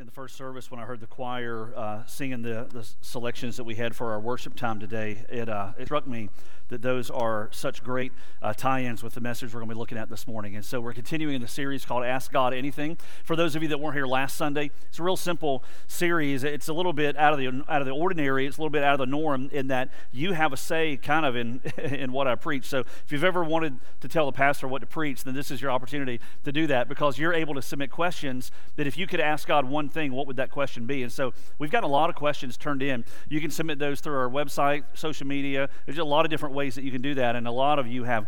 in the first service when I heard the choir uh, singing the, the selections that we had for our worship time today, it, uh, it struck me that those are such great uh, tie ins with the message we're going to be looking at this morning. And so we're continuing in the series called Ask God Anything. For those of you that weren't here last Sunday, it's a real simple series. It's a little bit out of the, out of the ordinary, it's a little bit out of the norm in that you have a say kind of in, in what I preach. So if you've ever wanted to tell the pastor what to preach, then this is your opportunity to do that because you're able to submit questions that if you could ask God one thing, what would that question be? And so we've got a lot of questions turned in. You can submit those through our website, social media. There's a lot of different ways that you can do that, and a lot of you have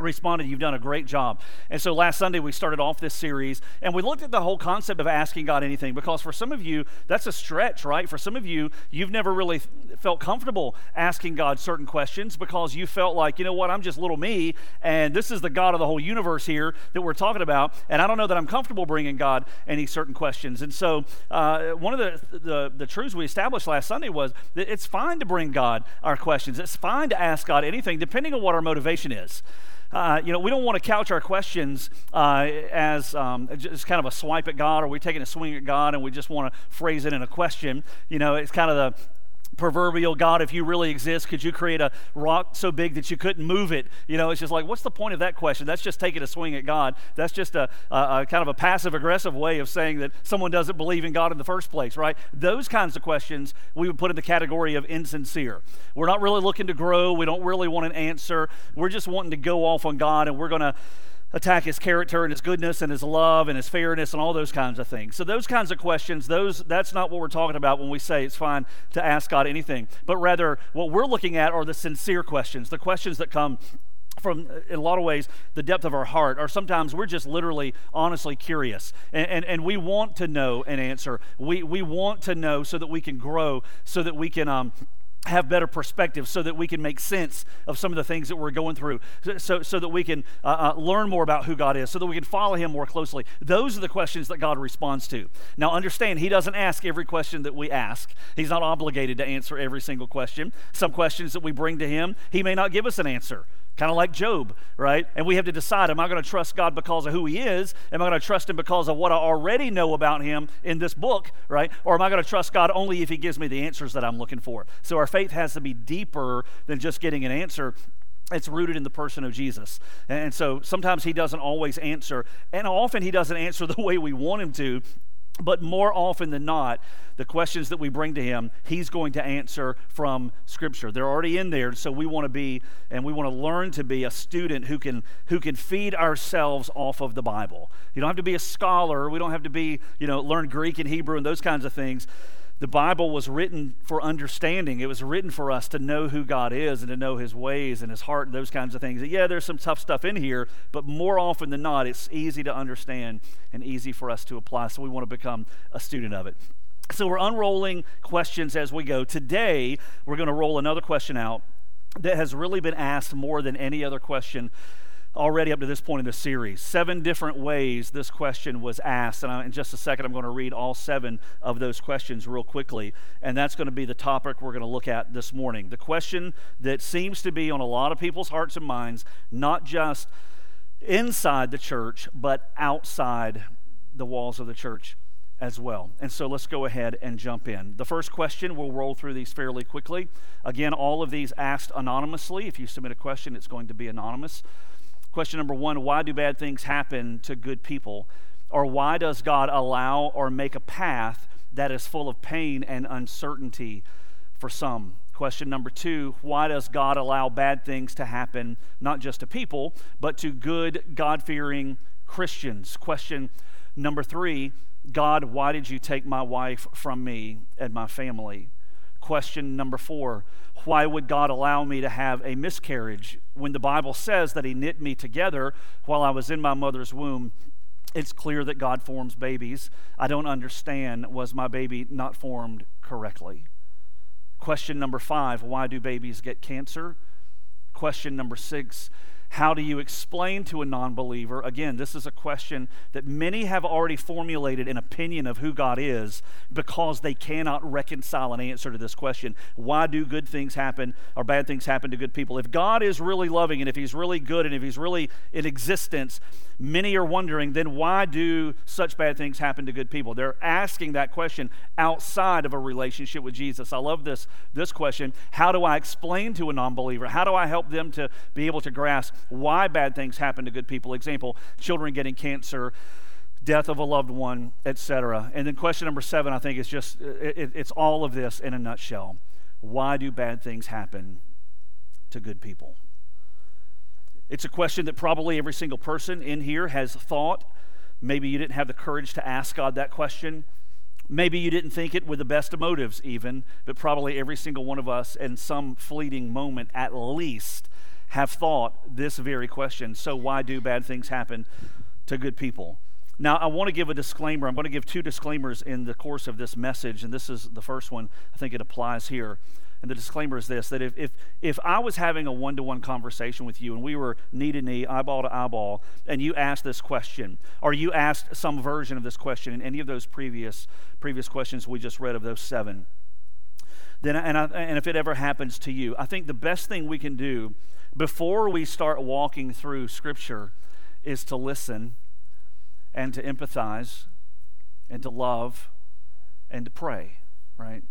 responded, You've done a great job. And so last Sunday we started off this series and we looked at the whole concept of asking God anything because for some of you, that's a stretch, right? For some of you, you've never really felt comfortable asking God certain questions because you felt like, you know what, I'm just little me and this is the God of the whole universe here that we're talking about. And I don't know that I'm comfortable bringing God any certain questions. And so uh, one of the, the, the truths we established last Sunday was that it's fine to bring God our questions, it's fine to ask God anything depending on what our motivation is. Uh, you know, we don't want to couch our questions uh, as um, just kind of a swipe at God, or we're taking a swing at God and we just want to phrase it in a question. You know, it's kind of the proverbial God, if you really exist, could you create a rock so big that you couldn't move it? You know, it's just like, what's the point of that question? That's just taking a swing at God. That's just a, a, a kind of a passive aggressive way of saying that someone doesn't believe in God in the first place, right? Those kinds of questions we would put in the category of insincere. We're not really looking to grow. We don't really want an answer. We're just wanting to go off on God and we're going to attack his character and his goodness and his love and his fairness and all those kinds of things. So those kinds of questions, those that's not what we're talking about when we say it's fine to ask God anything, but rather what we're looking at are the sincere questions, the questions that come from in a lot of ways the depth of our heart or sometimes we're just literally honestly curious. And, and, and we want to know an answer. We, we want to know so that we can grow so that we can um, have better perspective so that we can make sense of some of the things that we're going through so, so that we can uh, uh, learn more about who god is so that we can follow him more closely. Those are the questions that god responds to. Now understand he doesn't ask every question that we ask. He's not obligated to answer every single question. Some questions that we bring to him he may not give us an answer Kind of like Job, right? And we have to decide am I going to trust God because of who he is? Am I going to trust him because of what I already know about him in this book, right? Or am I going to trust God only if he gives me the answers that I'm looking for? So our faith has to be deeper than just getting an answer it's rooted in the person of Jesus. And so sometimes he doesn't always answer, and often he doesn't answer the way we want him to. But more often than not, the questions that we bring to him, he's going to answer from Scripture. They're already in there, so we want to be and we want to learn to be a student who can who can feed ourselves off of the Bible. You don't have to be a scholar. We don't have to be you know learn Greek and Hebrew and those kinds of things the Bible was written for understanding. It was written for us to know who God is and to know his ways and his heart and those kinds of things. Yeah, there's some tough stuff in here, but more often than not, it's easy to understand and easy for us to apply. So we want to become a student of it. So we're unrolling questions as we go. Today, we're going to roll another question out that has really been asked more than any other question already up to this point in the series. Seven different ways this question was asked. And in just a second, I'm going to read all seven of those questions real quickly. And that's going to be the topic we're going to look at this morning. The question that seems to be on a lot of people's hearts and minds, not just inside the church, but outside the walls of the church as well. And so let's go ahead and jump in. The first question, we'll roll through these fairly quickly. Again, all of these asked anonymously. If you submit a question, it's going to be anonymous. Question number one why do bad things happen to good people? Or why does God allow or make a path that is full of pain and uncertainty for some? Question number two why does God allow bad things to happen, not just to people, but to good, God fearing Christians? Question number three God, why did you take my wife from me and my family? Question number four Why would God allow me to have a miscarriage when the Bible says that He knit me together while I was in my mother's womb? It's clear that God forms babies. I don't understand. Was my baby not formed correctly? Question number five Why do babies get cancer? Question number six How do you explain to a non believer? Again, this is a question that many have already formulated an opinion of who God is because they cannot reconcile an answer to this question. Why do good things happen or bad things happen to good people? If God is really loving and if He's really good and if He's really in existence, many are wondering then why do such bad things happen to good people? They're asking that question outside of a relationship with Jesus. I love this, this question. How do I explain to a non believer? How do I help them to be able to grasp why bad things happen to good people? Example, children getting cancer death of a loved one, etc. And then question number seven, I think, is just uh, it, it's all of this in a nutshell. Why do bad things happen to good people? It's a question that probably every single person in here has thought. Maybe you didn't have the courage to ask God that question. Maybe you didn't think it with the best of motives, even, but probably every single one of us, in some fleeting moment at least, have thought this very question. So, why do bad things happen to good people? Now, I want to give a disclaimer. I'm going to give two disclaimers in the course of this message, and this is the first one. I think it applies here. And the disclaimer is this that if, if, if I was having a one to one conversation with you and we were knee to knee, eyeball to eyeball, and you asked this question, or you asked some version of this question in any of those previous, previous questions we just read of those seven, then, and, I, and if it ever happens to you, I think the best thing we can do before we start walking through Scripture is to listen and to empathize and to love and to pray, right?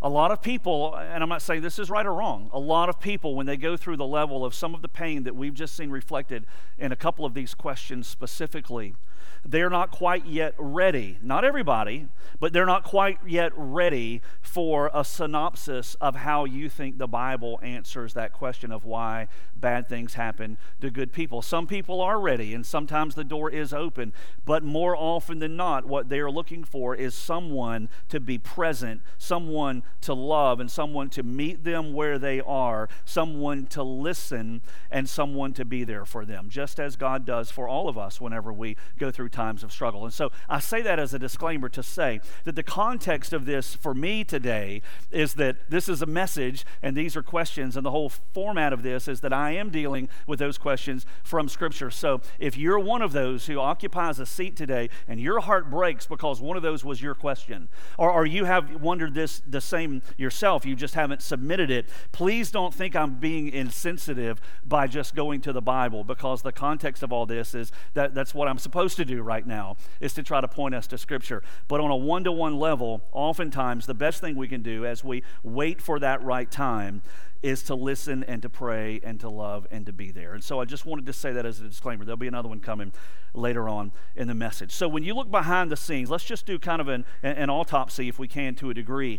A lot of people, and I'm not saying this is right or wrong, a lot of people, when they go through the level of some of the pain that we've just seen reflected in a couple of these questions specifically, they're not quite yet ready. Not everybody, but they're not quite yet ready for a synopsis of how you think the Bible answers that question of why bad things happen to good people. Some people are ready, and sometimes the door is open, but more often than not, what they are looking for is someone to be present, someone to love, and someone to meet them where they are, someone to listen, and someone to be there for them, just as God does for all of us whenever we go through times of struggle. And so I say that as a disclaimer to say that the context of this for me today is that this is a message and these are questions, and the whole format of this is that I am dealing with those questions from Scripture. So if you're one of those who occupies a seat today and your heart breaks because one of those was your question, or, or you have wondered this the same yourself, you just haven't submitted it, please don't think I'm being insensitive by just going to the Bible because the context of all this is that that's what I'm supposed to do right now is to try to point us to Scripture. But on a one to one level, oftentimes the best thing we can do as we wait for that right time is to listen and to pray and to love and to be there. And so I just wanted to say that as a disclaimer. There'll be another one coming later on in the message. So when you look behind the scenes, let's just do kind of an, an autopsy, if we can, to a degree,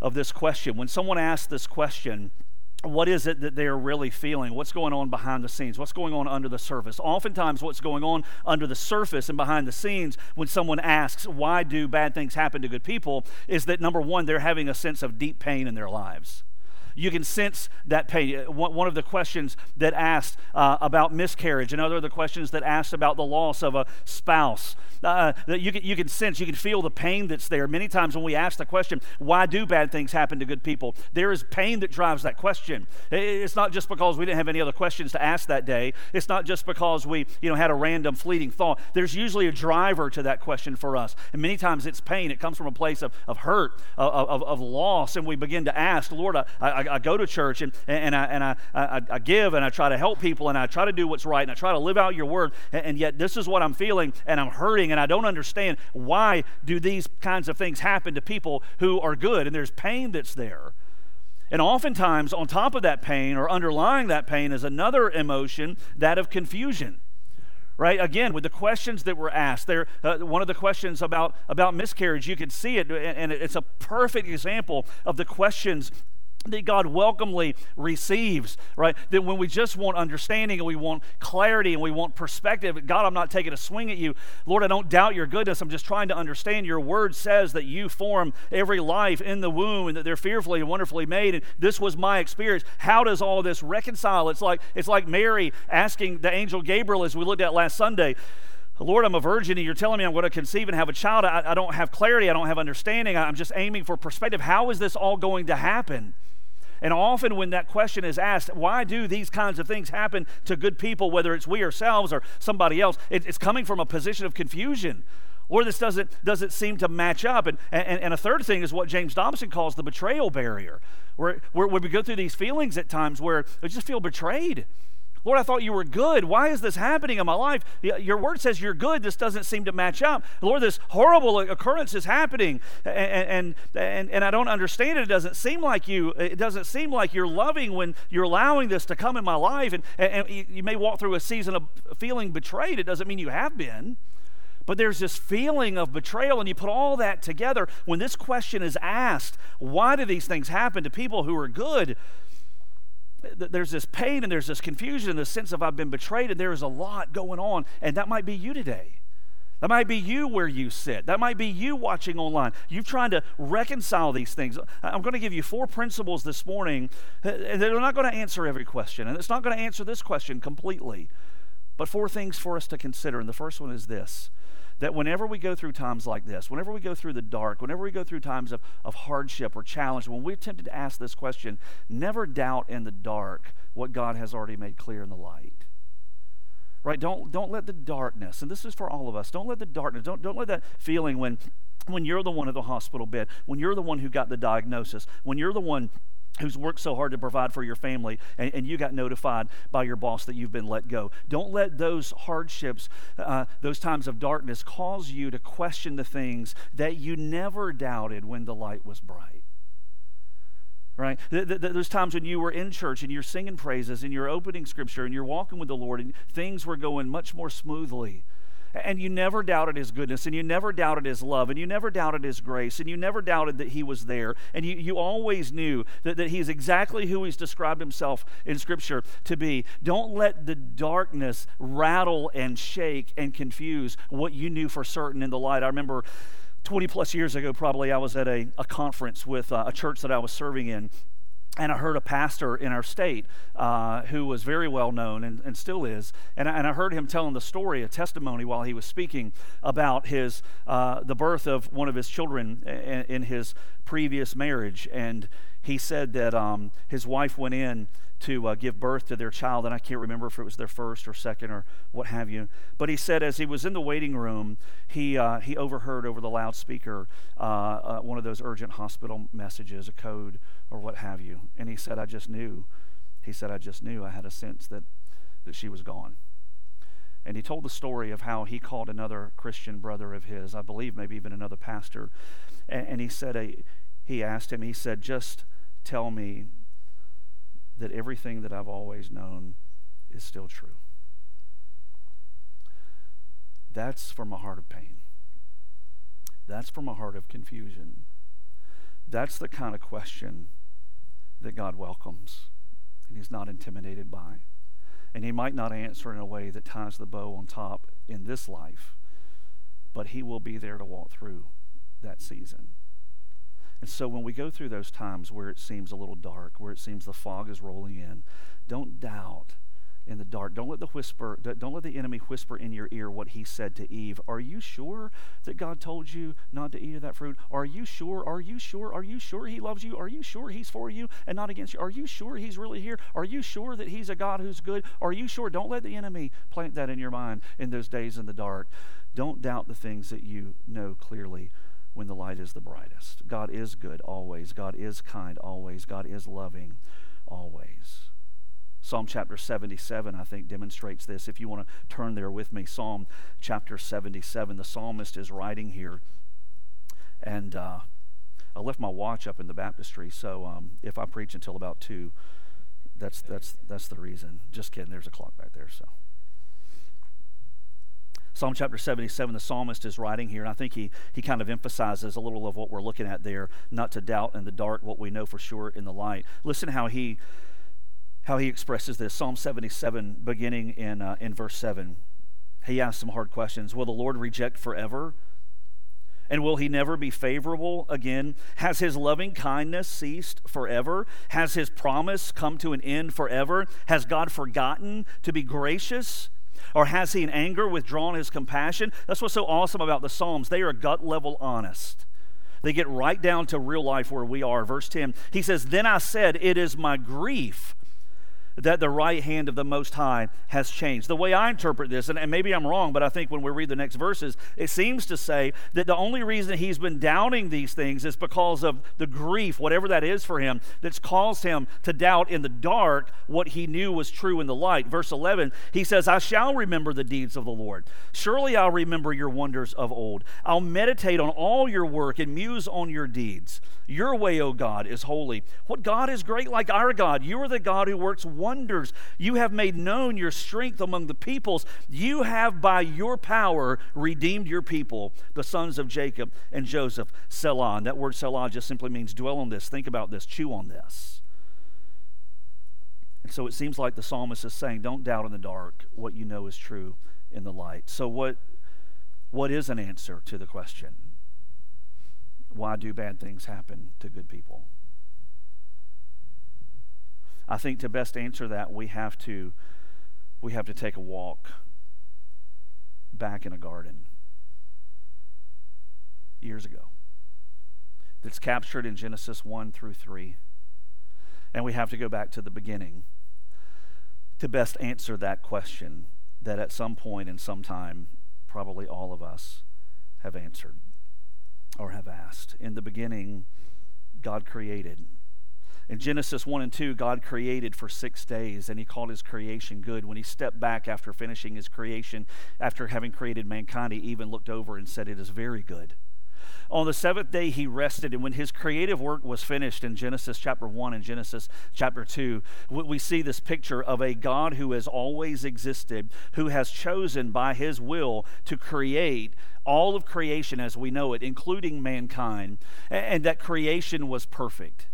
of this question. When someone asks this question, what is it that they're really feeling? What's going on behind the scenes? What's going on under the surface? Oftentimes, what's going on under the surface and behind the scenes when someone asks, Why do bad things happen to good people? is that number one, they're having a sense of deep pain in their lives you can sense that pain. Uh, one of the questions that asked uh, about miscarriage, another of the questions that asked about the loss of a spouse, uh, you can, you can sense, you can feel the pain that's there. Many times when we ask the question, why do bad things happen to good people? There is pain that drives that question. It's not just because we didn't have any other questions to ask that day. It's not just because we you know, had a random fleeting thought. There's usually a driver to that question for us. And many times it's pain. It comes from a place of, of hurt, of, of, of loss. And we begin to ask, Lord, I, I, I, go to church and, and, I, and I, I, I, give and I try to help people and I try to do what's right and I try to live out your word, and, and yet this is what I'm feeling and I'm hurting and I don't understand why do these kinds of things happen to people who are good? And there's pain that's there. And oftentimes, on top of that pain or underlying that pain is another emotion, that of confusion right? Again with the questions that were asked there uh, one of the questions about about miscarriage you can see it and it's a perfect example of the questions that God welcomely receives, right? That when we just want understanding and we want clarity and we want perspective, God, I'm not taking a swing at you. Lord, I don't doubt your goodness. I'm just trying to understand. Your word says that you form every life in the womb and that they're fearfully and wonderfully made. And this was my experience. How does all this reconcile? It's like it's like Mary asking the angel Gabriel, as we looked at last Sunday. Lord, I'm a virgin, and you're telling me I'm going to conceive and have a child. I, I don't have clarity. I don't have understanding. I'm just aiming for perspective. How is this all going to happen? And often, when that question is asked, why do these kinds of things happen to good people, whether it's we ourselves or somebody else, it, it's coming from a position of confusion. Or this doesn't, doesn't seem to match up. And, and, and a third thing is what James Dobson calls the betrayal barrier, where, where, where we go through these feelings at times where we just feel betrayed. Lord, I thought you were good. Why is this happening in my life? Your word says you're good. This doesn't seem to match up. Lord, this horrible occurrence is happening, and, and, and, I don't understand it. It doesn't seem like you. It doesn't seem like you're loving when you're allowing this to come in my life. And, and you may walk through a season of feeling betrayed. It doesn't mean you have been. But there's this feeling of betrayal, and you put all that together. When this question is asked, why do these things happen to people who are good? There's this pain and there's this confusion and the sense of I've been betrayed, and there is a lot going on. And that might be you today. That might be you where you sit. That might be you watching online. You've trying to reconcile these things. I'm going to give you four principles this morning. Uh, and They're not going to answer every question, and it's not going to answer this question completely, but four things for us to consider. And the first one is this that whenever we go through times like this, whenever we go through the dark, whenever we go through times of, of hardship or challenge, when we're tempted to ask this question, never doubt in the dark what God has already made clear in the light. Right? Don't, don't let the darkness, and this is for all of us, don't let the darkness, don't, don't let that feeling when when you're the one at the hospital bed, when you're the one who got the diagnosis, when you're the one who's worked so hard to provide for your family and, and, you got notified by your boss that you've been let go. Don't let those hardships uh, those times of darkness cause you to question the things that you never doubted when the light was bright. Right? Th- th- those times when you were in church and you're singing praises and you're opening scripture and you're walking with the lord and things were going much more smoothly and you never doubted his goodness, and you never doubted his love, and you never doubted his grace, and you never doubted that he was there, and you, you always knew that, that he's exactly who he's described himself in Scripture to be. Don't let the darkness rattle and shake and confuse what you knew for certain in the light. I remember 20 plus years ago, probably, I was at a, a conference with uh, a church that I was serving in and I heard a pastor in our state uh, who was very well known and, and still is, and I, and I, heard him telling the story, a testimony while he was speaking about his uh, the birth of one of his children in, in his previous marriage, and he said that um, his wife went in to uh, give birth to their child, and I can't remember if it was their first or second or what have you. But he said as he was in the waiting room, he uh, he overheard over the loudspeaker uh, uh, one of those urgent hospital messages, a code or what have you, and he said, "I just knew." He said, "I just knew. I had a sense that that she was gone." And he told the story of how he called another Christian brother of his, I believe maybe even another pastor, and, and he said, he asked him, he said, just tell me that everything that I've always known is still true. That's from a heart of pain. That's from a heart of confusion. That's the kind of question that God welcomes and He's not intimidated by. And He might not answer in a way that ties the bow on top in this life, but He will be there to walk through that season. And so when we go through those times where it seems a little dark, where it seems the fog is rolling in, don't doubt in the dark. Don't let the whisper, don't let the enemy whisper in your ear what he said to Eve. Are you sure that God told you not to eat of that fruit? Are you sure? Are you sure? Are you sure he loves you? Are you sure he's for you and not against you? Are you sure he's really here? Are you sure that he's a God who's good? Are you sure? Don't let the enemy plant that in your mind in those days in the dark. Don't doubt the things that you know clearly when the light is the brightest. God is good always. God is kind always. God is loving always. Psalm chapter 77, I think, demonstrates this. If you want to turn there with me, Psalm chapter 77, the psalmist is writing here. And uh, I left my watch up in the baptistry, so um, if I preach until about 2, that's, that's, that's the reason. Just kidding, there's a clock back there, so. Psalm chapter 77, the psalmist is writing here, and I think he, he kind of emphasizes a little of what we're looking at there, not to doubt in the dark what we know for sure in the light. Listen how he how he expresses this. Psalm 77, beginning in, uh, in verse 7. He asks some hard questions. Will the Lord reject forever? And will he never be favorable again? Has his loving kindness ceased forever? Has his promise come to an end forever? Has God forgotten to be gracious? Or has he in anger withdrawn his compassion? That's what's so awesome about the Psalms. They are gut level honest. They get right down to real life where we are. Verse 10, he says, Then I said, It is my grief that the right hand of the Most High has changed. The way I interpret this, and, and, maybe I'm wrong, but I think when we read the next verses, it seems to say that the only reason he's been doubting these things is because of the grief, whatever that is for him, that's caused him to doubt in the dark what he knew was true in the light. Verse 11, he says, I shall remember the deeds of the Lord. Surely I'll remember your wonders of old. I'll meditate on all your work and muse on your deeds. Your way, O God, is holy. What God is great like our God? You are the God who works wonders. You have made known your strength among the peoples. You have by your power redeemed your people, the sons of Jacob and Joseph. Selah. And that word Selah just simply means dwell on this, think about this, chew on this. And so it seems like the psalmist is saying, don't doubt in the dark what you know is true in the light. So, what, what is an answer to the question? Why do bad things happen to good people? I think to best answer that, we have to we have to take a walk back in a garden years ago. That's captured in Genesis 1 through 3. And we have to go back to the beginning to best answer that question that at some point in some time, probably all of us have answered or have asked. In the beginning, God created. In Genesis 1 and 2, God created for six days and he called his creation good. When he stepped back after finishing his creation, after having created mankind, he even looked over and said, It is very good. On the seventh day, he rested. And when his creative work was finished in Genesis chapter 1 and Genesis chapter 2, we see this picture of a God who has always existed, who has chosen by his will to create all of creation as we know it, including mankind, and that creation was perfect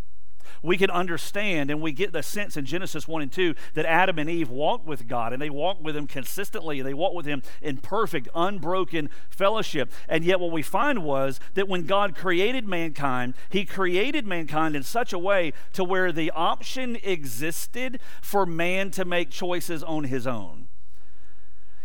we can understand and we get the sense in Genesis 1 and 2 that Adam and Eve walked with God and they walked with Him consistently. and They walked with Him in perfect, unbroken fellowship. And yet, what we find was that when God created mankind, He created mankind in such a way to where the option existed for man to make choices on his own.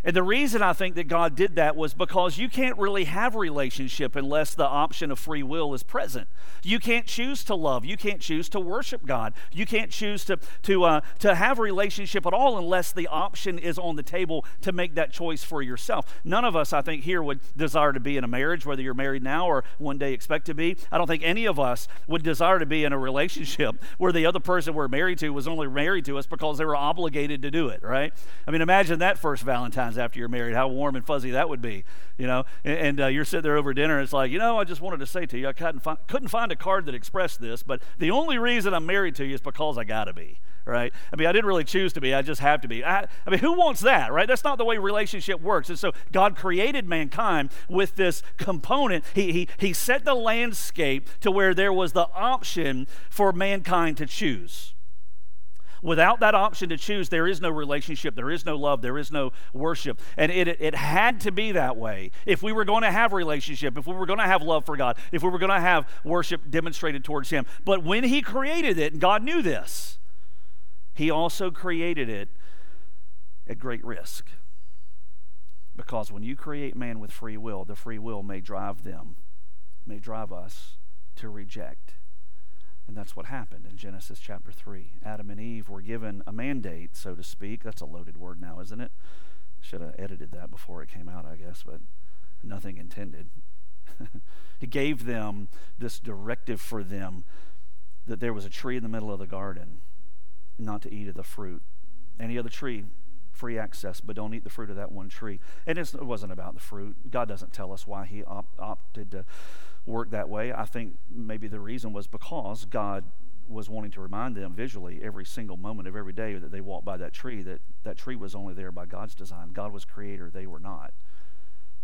And the reason I think that God did that was because you can't really have relationship unless the option of free will is present. You can't choose to love. You can't choose to worship God. You can't choose to, to, uh, to have relationship at all unless the option is on the table to make that choice for yourself. None of us, I think, here would desire to be in a marriage, whether you're married now or one day expect to be. I don't think any of us would desire to be in a relationship where the other person we're married to was only married to us because they were obligated to do it, right? I mean, imagine that first Valentine's after you're married, how warm and fuzzy that would be, you know. And, and uh, you're sitting there over dinner, and it's like, you know, I just wanted to say to you, I couldn't find, couldn't find a card that expressed this, but the only reason I'm married to you is because I got to be, right? I mean, I didn't really choose to be, I just have to be. I, I mean, who wants that, right? That's not the way relationship works. And so God created mankind with this component. He, he, he set the landscape to where there was the option for mankind to choose. Without that option to choose, there is no relationship, there is no love, there is no worship. And it, it had to be that way. If we were going to have relationship, if we were going to have love for God, if we were going to have worship demonstrated towards Him. But when He created it, and God knew this, He also created it at great risk. Because when you create man with free will, the free will may drive them, may drive us to reject and that's what happened in Genesis chapter 3. Adam and Eve were given a mandate, so to speak. That's a loaded word now, isn't it? Should have edited that before it came out, I guess, but nothing intended. he gave them this directive for them that there was a tree in the middle of the garden, not to eat of the fruit. Any other tree, free access, but don't eat the fruit of that one tree. And it wasn't about the fruit. God doesn't tell us why He op- opted to work that way. I think maybe the reason was because God was wanting to remind them visually every single moment of every day that they walked by that tree that that tree was only there by God's design. God was creator, they were not.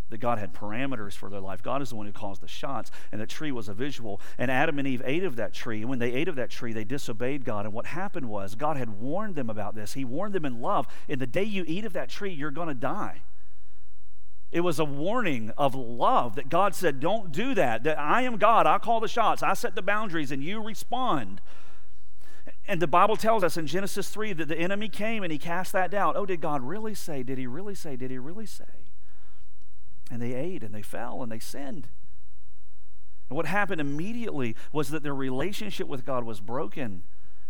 That God had parameters for their life. God is the one who calls the shots, and the tree was a visual. And Adam and Eve ate of that tree. And when they ate of that tree, they disobeyed God. And what happened was God had warned them about this. He warned them in love. In the day you eat of that tree, you're going to die. It was a warning of love that God said, Don't do that. That I am God. I call the shots. I set the boundaries, and you respond. And the Bible tells us in Genesis 3 that the enemy came and he cast that doubt. Oh, did God really say? Did he really say? Did he really say? And they ate and they fell and they sinned. And what happened immediately was that their relationship with God was broken.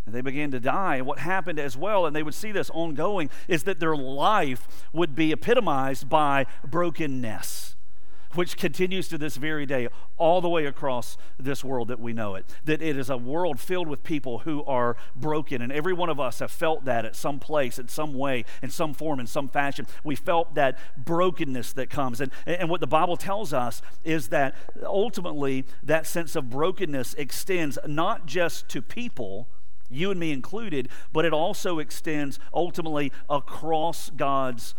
And they began to die. And what happened as well, and they would see this ongoing, is that their life would be epitomized by brokenness which continues to this very day, all the way across this world that we know it. That it is a world filled with people who are broken, and every one of us have felt that at some place, in some way, in some form, in some fashion. We felt that brokenness that comes. And, and what the Bible tells us is that ultimately that sense of brokenness extends not just to people you and me included, but it also extends ultimately across God's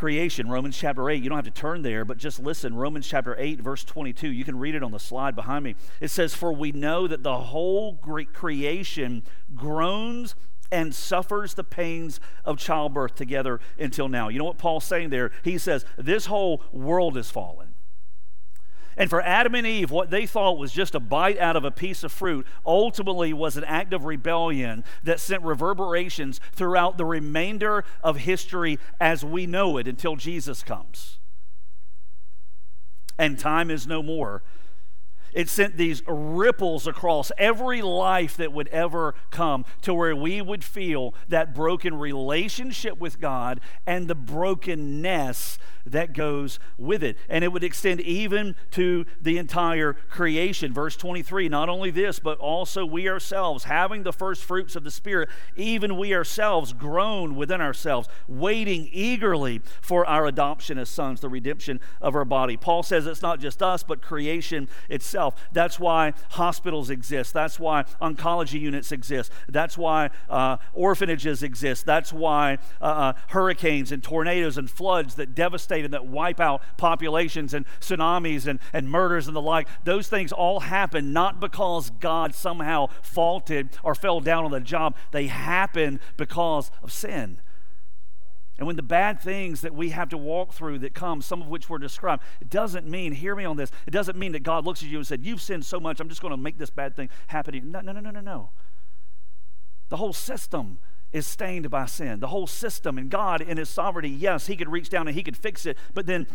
creation, Romans chapter 8. You don't have to turn there, but just listen. Romans chapter 8, verse 22. You can read it on the slide behind me. It says, For we know that the whole creation groans and suffers the pains of childbirth together until now. You know what Paul's saying there? He says, This whole world is fallen. And for Adam and Eve, what they thought was just a bite out of a piece of fruit ultimately was an act of rebellion that sent reverberations throughout the remainder of history as we know it until Jesus comes. And time is no more. It sent these ripples across every life that would ever come to where we would feel that broken relationship with God and the brokenness that goes with it. And it would extend even to the entire creation. Verse 23 Not only this, but also we ourselves, having the first fruits of the Spirit, even we ourselves groan within ourselves, waiting eagerly for our adoption as sons, the redemption of our body. Paul says it's not just us, but creation itself. That's why hospitals exist. That's why oncology units exist. That's why uh, orphanages exist. That's why uh, uh, hurricanes and tornadoes and floods that devastate and that wipe out populations and tsunamis and, and murders and the like. Those things all happen not because God somehow faulted or fell down on the job, they happen because of sin. And when the bad things that we have to walk through that come, some of which were described, it doesn't mean, hear me on this, it doesn't mean that God looks at you and said, You've sinned so much, I'm just going to make this bad thing happen to you. No, no, no, no, no, no. The whole system is stained by sin. The whole system and God in his sovereignty, yes, he could reach down and he could fix it, but then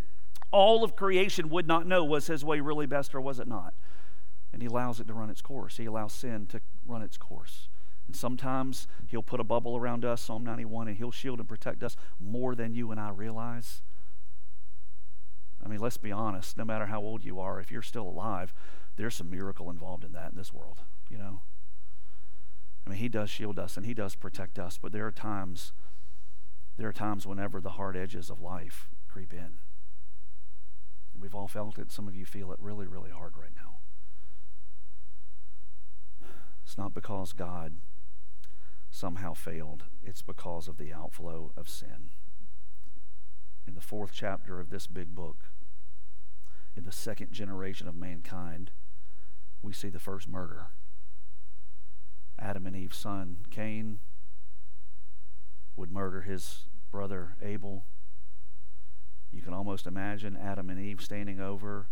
all of creation would not know was his way really best or was it not. And he allows it to run its course. He allows sin to run its course. And sometimes he'll put a bubble around us, Psalm 91, and he'll shield and protect us more than you and I realize. I mean, let's be honest, no matter how old you are, if you're still alive, there's some miracle involved in that in this world, you know? I mean, He does shield us and He does protect us, but there are times, there are times whenever the hard edges of life creep in. And we've all felt it. Some of you feel it really, really hard right now. It's not because God somehow failed, it's because of the outflow of sin. In the fourth chapter of this big book, in the second generation of mankind, we see the first murder Adam and Eve's son, Cain, would murder his brother Abel. You can almost imagine Adam and Eve standing over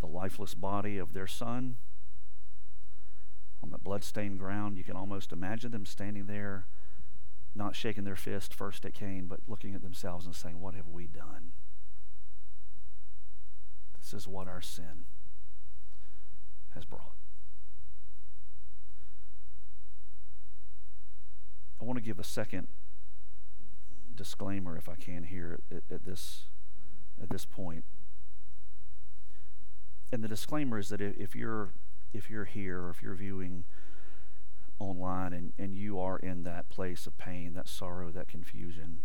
the lifeless body of their son on the bloodstained ground. You can almost imagine them standing there, not shaking their fist first at Cain, but looking at themselves and saying, What have we done? This is what our sin has brought. I want to give a second disclaimer, if I can, here at, at this at this point. And the disclaimer is that if you're if you're here or if you're viewing online and, and you are in that place of pain, that sorrow, that confusion,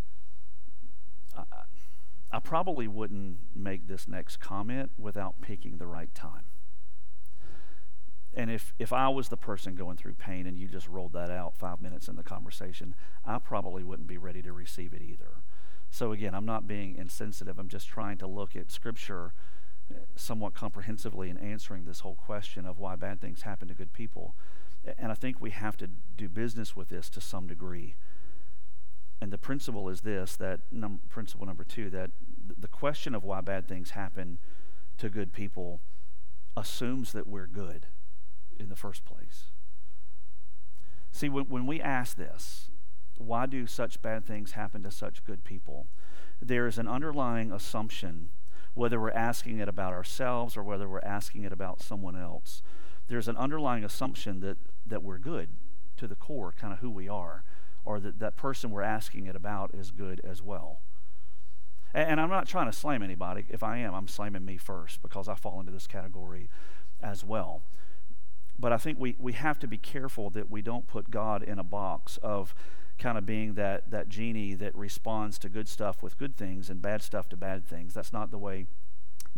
I, I probably wouldn't make this next comment without picking the right time. And if, if I was the person going through pain and you just rolled that out five minutes in the conversation, I probably wouldn't be ready to receive it either. So, again, I'm not being insensitive. I'm just trying to look at Scripture somewhat comprehensively in answering this whole question of why bad things happen to good people. And I think we have to do business with this to some degree. And the principle is this that num- principle number two that the question of why bad things happen to good people assumes that we're good in the first place. See, when, when we ask this, why do such bad things happen to such good people? There is an underlying assumption whether we're asking it about ourselves or whether we're asking it about someone else, there's an underlying assumption that, that we're good to the core, kind of who we are, or that that person we're asking it about is good as well. And, and I'm not trying to slam anybody. If I am, I'm slamming me first because I fall into this category as well. But I think we, we have to be careful that we don't put God in a box of kind of being that, that genie that responds to good stuff with good things and bad stuff to bad things. That's not the way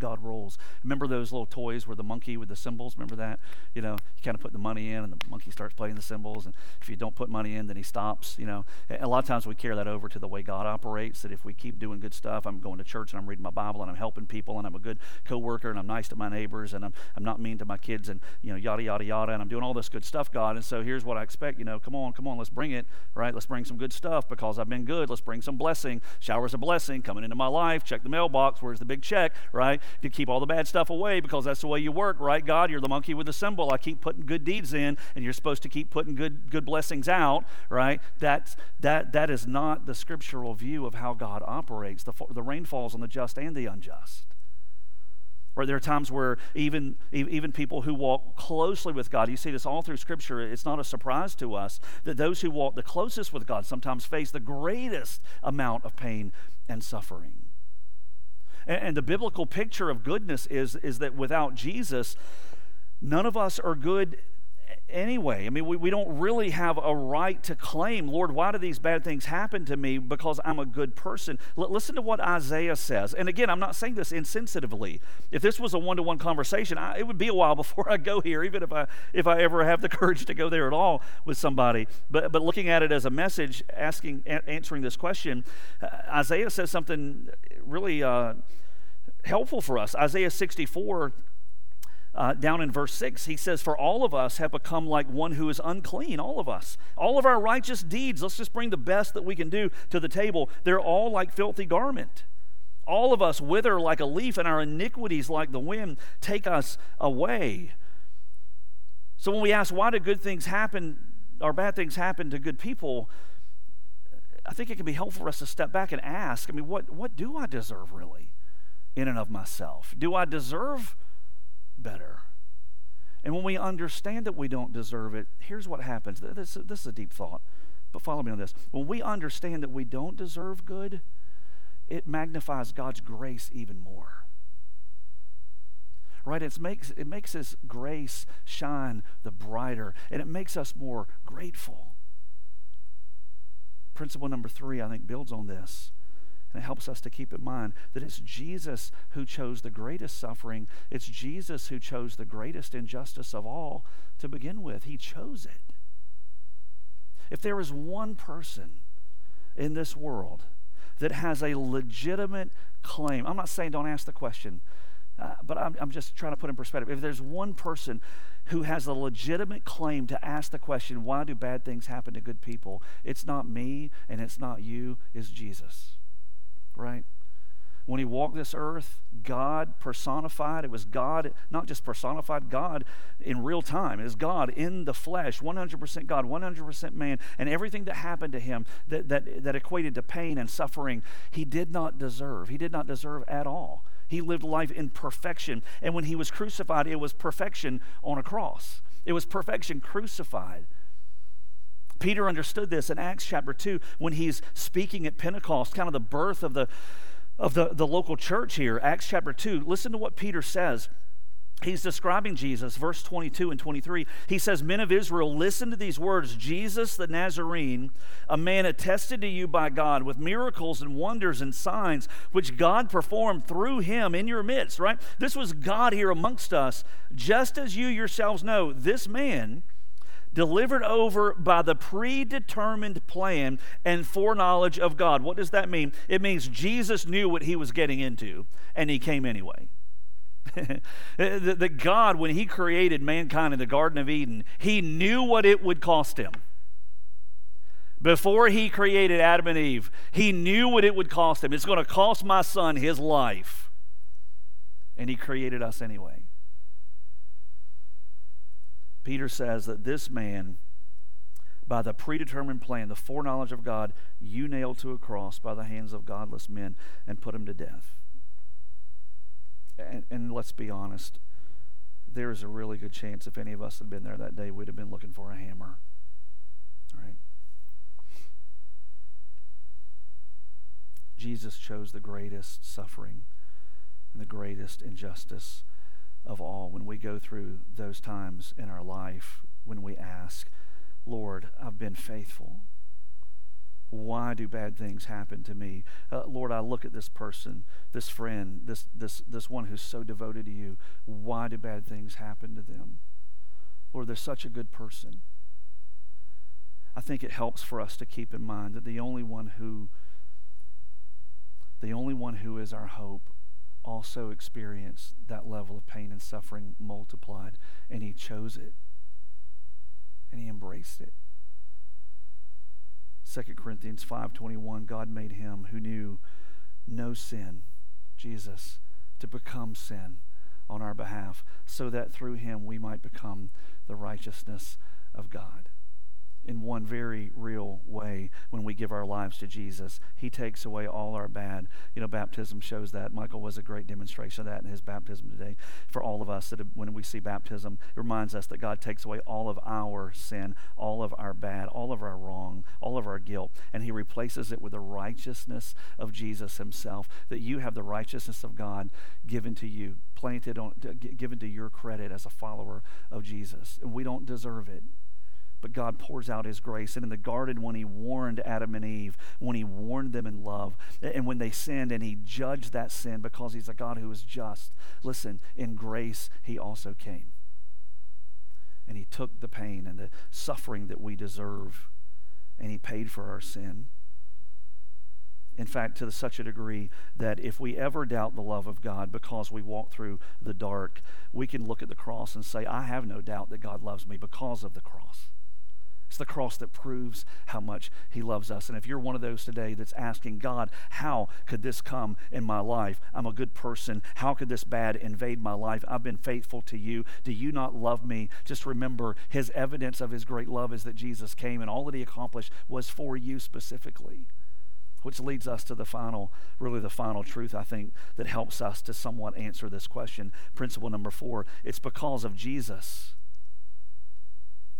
God rolls. Remember those little toys where the monkey with the cymbals? Remember that? You know, you kind of put the money in and the monkey starts playing the cymbals. And if you don't put money in, then he stops. You know, a lot of times we carry that over to the way God operates. That if we keep doing good stuff, I'm going to church and I'm reading my Bible and I'm helping people and I'm a good coworker and I'm nice to my neighbors and I'm, I'm not mean to my kids and, you know, yada, yada, yada. And I'm doing all this good stuff, God. And so here's what I expect. You know, come on, come on, let's bring it, right? Let's bring some good stuff because I've been good. Let's bring some blessing. Showers of blessing coming into my life. Check the mailbox. Where's the big check, right? To keep all the bad stuff away because that's the way you work, right? God, you're the monkey with the cymbal. I keep putting good deeds in, and you're supposed to keep putting good good blessings out, right? That that that is not the scriptural view of how God operates. The the rain falls on the just and the unjust. Right, there are times where even even people who walk closely with God, you see this all through Scripture. It's not a surprise to us that those who walk the closest with God sometimes face the greatest amount of pain and suffering. And, and the biblical picture of goodness is, is that without Jesus, none of us are good anyway. I mean, we, we don't really have a right to claim, Lord, why do these bad things happen to me because I'm a good person? L- listen to what Isaiah says. And again, I'm not saying this insensitively. If this was a one to one conversation, I, it would be a while before I go here, even if I, if I ever have the courage to go there at all with somebody. But, but looking at it as a message, asking, a- answering this question, uh, Isaiah says something really uh, helpful for us. Isaiah 64, uh, down in verse 6, he says, For all of us have become like one who is unclean, all of us. All of our righteous deeds, let's just bring the best that we can do to the table. They're all like filthy garment. All of us wither like a leaf, and our iniquities, like the wind, take us away. So when we ask, why do good things happen or bad things happen to good people? I think it can be helpful for us to step back and ask, I mean, what, what do I deserve really in and of myself? Do I deserve better? And when we understand that we don't deserve it, here's what happens. This, this is a deep thought, but follow me on this. When we understand that we don't deserve good, it magnifies God's grace even more. Right? It makes, it makes His grace shine the brighter, and it makes us more grateful principle number three, I think, builds on this. And it helps us to keep in mind that it's Jesus who chose the greatest suffering. It's Jesus who chose the greatest injustice of all to begin with. He chose it. If there is one person in this world that has a legitimate claim, I'm not saying don't ask the question, uh, but I'm, I'm just trying to put in perspective. If there's one person who has a legitimate claim to ask the question, why do bad things happen to good people? It's not me and it's not you, it's Jesus. Right? When he walked this earth, God personified, it was God, not just personified, God in real time. It is God in the flesh, 100% God, 100% man. And everything that happened to him that, that, that equated to pain and suffering, he did not deserve. He did not deserve at all. He lived life in perfection. And when he was crucified, it was perfection on a cross, it was perfection crucified. Peter understood this in Acts chapter 2 when he's speaking at Pentecost, kind of the birth of the of the, the local church here, Acts chapter 2. Listen to what Peter says he's describing Jesus, verse 22 and 23. He says, Men of Israel, listen to these words Jesus the Nazarene, a man attested to you by God with miracles and wonders and signs, which God performed through him in your midst, right? This was God here amongst us, just as you yourselves know, this man. Delivered over by the predetermined plan and foreknowledge of God. What does that mean? It means Jesus knew what he was getting into, and he came anyway. that God, when He created mankind in the Garden of Eden, He knew what it would cost Him. Before He created Adam and Eve, He knew what it would cost Him. It's going to cost my son his life. And He created us anyway. Peter says that this man, by the predetermined plan, the foreknowledge of God, you nailed to a cross by the hands of godless men and put him to death. And, and let's be honest, there's a really good chance if any of us had been there that day, we'd have been looking for a hammer. Right? Jesus chose the greatest suffering and the greatest injustice of all when we go through those times in our life when we ask, Lord, I've been faithful. Why do bad things happen to me? Uh, Lord, I look at this person, this friend, this, this, this one who's so devoted to you. Why do bad things happen to them? Lord, they're such a good person. I think it helps for us to keep in mind that the only one who the only one who is our hope also experienced that level of pain and suffering multiplied, and he chose it and he embraced it. 2 Corinthians 5:21 God made him who knew no sin, Jesus, to become sin on our behalf so that through him we might become the righteousness of God in one very real way when we give our lives to Jesus. He takes away all our bad. You know, baptism shows that. Michael was a great demonstration of that in his baptism today. For all of us, that when we see baptism, it reminds us that God takes away all of our sin, all of our bad, all of our wrong, all of our guilt, and He replaces it with the righteousness of Jesus Himself. That you have the righteousness of God given to you, planted on, given to your credit as a follower of Jesus, and we don't deserve it but God pours out his grace. And in the garden, when he warned Adam and Eve, when he warned them in love, and when they sinned and he judged that sin because he's a God who is just, listen, in grace, he also came. And he took the pain and the suffering that we deserve, and he paid for our sin. In fact, to such a degree that if we ever doubt the love of God because we walk through the dark, we can look at the cross and say, I have no doubt that God loves me because of the cross. It's the cross that proves how much He loves us. And if you're one of those today that's asking, God, how could this come in my life? I'm a good person. How could this bad invade my life? I've been faithful to you. Do you not love me? Just remember, His evidence of His great love is that Jesus came and all that He accomplished was for you specifically. Which leads us to the final, really the final truth, I think, that helps us to somewhat answer this question. Principle number four it's because of Jesus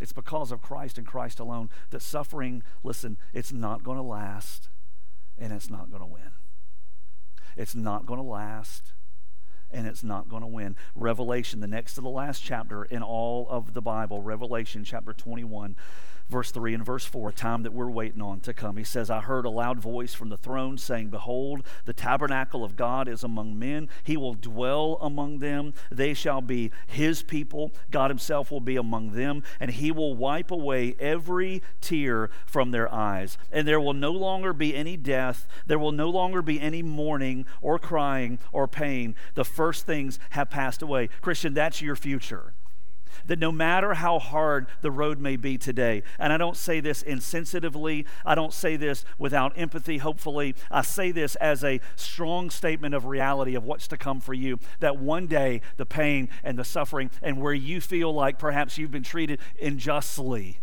it's because of Christ and Christ alone that suffering, listen, it's not going to last and it's not going to win. It's not going to last and it's not going to win. Revelation, the next to the last chapter in all of the Bible, Revelation chapter 21 verse 3 and verse 4, a time that we're waiting on to come. He says, I heard a loud voice from the throne saying, Behold, the tabernacle of God is among men. He will dwell among them. They shall be his people. God himself will be among them, and he will wipe away every tear from their eyes. And there will no longer be any death. There will no longer be any mourning or crying or pain. The first things have passed away. Christian, that's your future that no matter how hard the road may be today, and I don't say this insensitively, I don't say this without empathy, hopefully, I say this as a strong statement of reality of what's to come for you, that one day the pain and the suffering and where you feel like perhaps you've been treated unjustly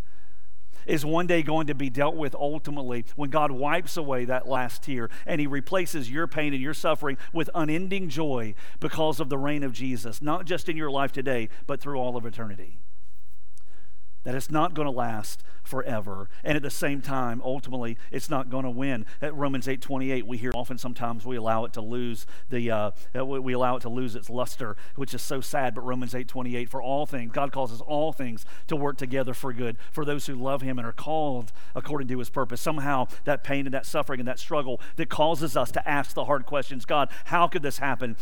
is one day going to be dealt with ultimately when God wipes away that last tear and He replaces your pain and your suffering with unending joy because of the reign of Jesus, not just in your life today, but through all of eternity that it's not going to last forever. And at the same time ultimately it's not going to win. At romans 8.28 we hear often sometimes we allow it to lose the uh, we allow it to lose its luster which is so sad. But romans 8.28 for all things god causes all things to work together for good for those who love him and are called according to his purpose. Somehow that pain and that suffering and that struggle that causes us to ask the hard questions god how could this happen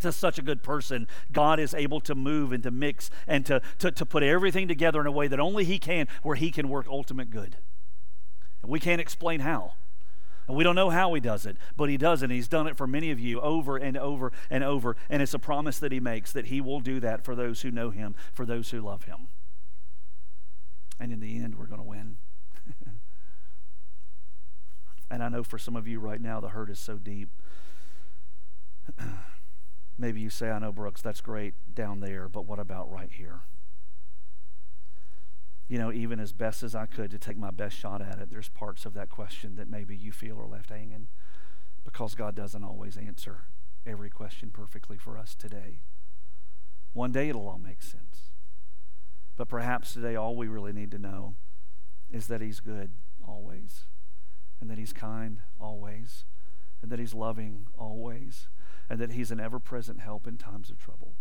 to such a good person, God is able to move and to mix and to, to, to put everything together in a way that only He can, where He can work ultimate good. And we can't explain how. And we don't know how He does it, but He does it. He's done it for many of you over and over and over. And it's a promise that He makes that He will do that for those who know Him, for those who love Him. And in the end, we're going to win. and I know for some of you right now, the hurt is so deep. Maybe you say, I know, Brooks, that's great down there, but what about right here? You know, even as best as I could to take my best shot at it, there's parts of that question that maybe you feel are left hanging because God doesn't always answer every question perfectly for us today. One day it'll all make sense. But perhaps today all we really need to know is that He's good always, and that He's kind always, and that He's loving always, and that He's an ever present help in times of trouble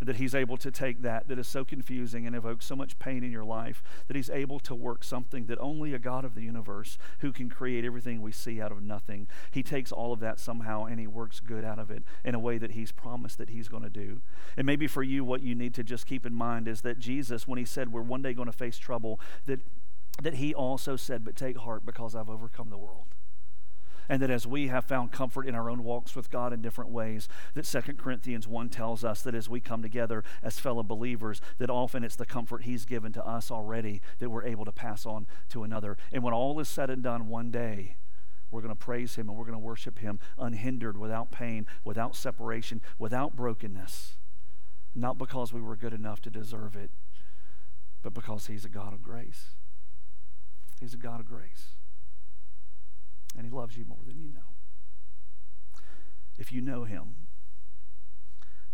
And that he's able to take that that is so confusing and evokes so much pain in your life that he's able to work something that only a God of the universe who can create everything we see out of nothing. He takes all of that somehow and he works good out of it in a way that he's promised that he's going to do. And maybe for you what you need to just keep in mind is that Jesus when he said we're one day going to face trouble that that he also said but take heart because I've overcome the world and that as we have found comfort in our own walks with God in different ways, that 2 Corinthians 1 tells us that as we come together as fellow believers, that often it's the comfort He's given to us already that we're able to pass on to another. And when all is said and done one day, we're going to praise Him and we're going to worship Him unhindered, without pain, without separation, without brokenness. Not because we were good enough to deserve it, but because He's a God of grace. He's a God of grace and He loves you more than you know. If you know Him,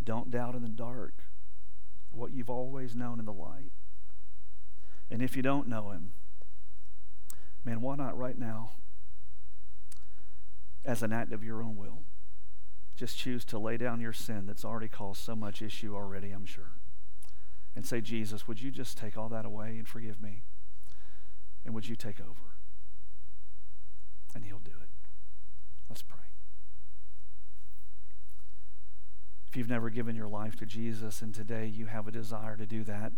don't doubt in the dark what you've always known in the light. And if you don't know Him, man, why not right now, as an act of your own will, just choose to lay down your sin that's already caused so much issue already, I'm sure, and say, Jesus, would you just take all that away and forgive me? And would you take over? And He'll do it. Let's pray. If you've never given your life to Jesus and today you have a desire to do that,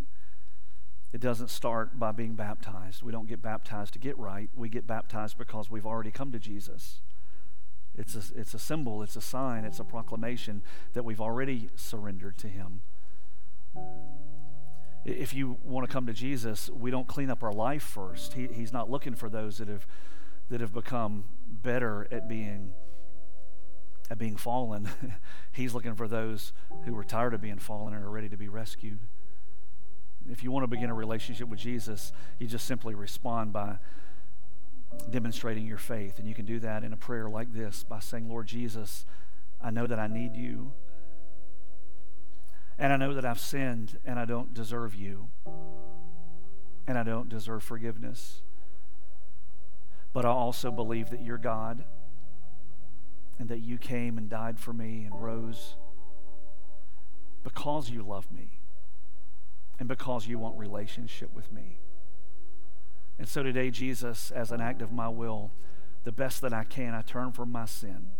it doesn't start by being baptized. We don't get baptized to get right. We get baptized because we've already come to Jesus. It's a, it's a symbol, it's a sign, it's a proclamation that we've already surrendered to Him. If you want to come to Jesus, we don't clean up our life first. He, he's not looking for those that have that have become better at being at being fallen. He's looking for those who are tired of being fallen and are ready to be rescued. If you want to begin a relationship with Jesus, you just simply respond by demonstrating your faith. And you can do that in a prayer like this by saying, Lord Jesus, I know that I need you. And I know that I've sinned and I don't deserve you. And I don't deserve forgiveness but I also believe that you're God and that you came and died for me and rose because you love me and because you want relationship with me. And so today, Jesus, as an act of my will, the best that I can, I turn from my sin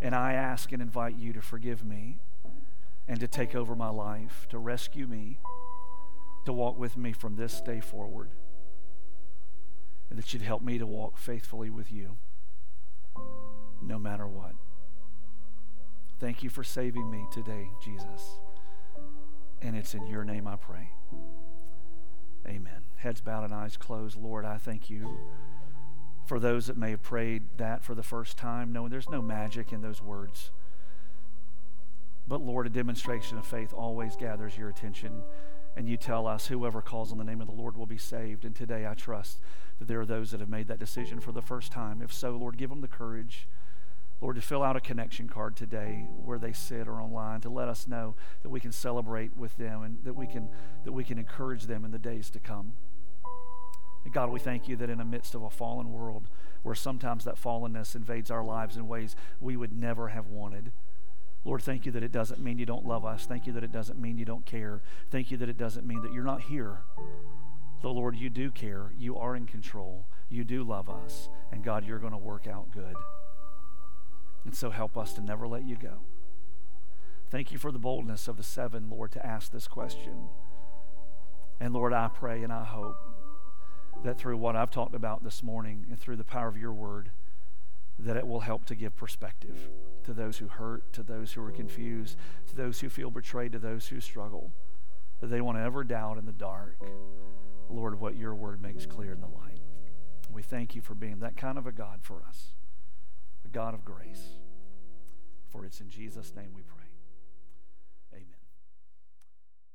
and I ask and invite you to forgive me and to take over my life, to rescue me, to walk with me from this day forward and that you'd help me to walk faithfully with you no matter what. Thank you for saving me today, Jesus. And it's in your name I pray. Amen. Heads bowed and eyes closed. Lord, I thank you for those that may have prayed that for the first time, knowing there's no magic in those words. But Lord, a demonstration of faith always gathers your attention. And you tell us, whoever calls on the name of the Lord will be saved. And today I trust that there are those that have made that decision for the first time. If so, Lord, give them the courage, Lord, to fill out a connection card today where they sit or online to let us know that we can celebrate with them and that we can that we can encourage them in the days to come. And God, we thank you that in the midst of a fallen world where sometimes that fallenness invades our lives in ways we would never have wanted. Lord, thank you that it doesn't mean you don't love us. Thank you that it doesn't mean you don't care. Thank you that it doesn't mean that you're not here. Though, Lord, you do care. You are in control. You do love us. And God, you're going to work out good. And so help us to never let you go. Thank you for the boldness of the seven, Lord, to ask this question. And Lord, I pray and I hope that through what I've talked about this morning and through the power of your word, that it will help to give perspective to those who hurt, to those who are confused, to those who feel betrayed, to those who struggle, that they won't ever doubt in the dark Lord, what your word makes clear in the light. We thank you for being that kind of a God for us, a God of grace. For it's in Jesus' name we pray.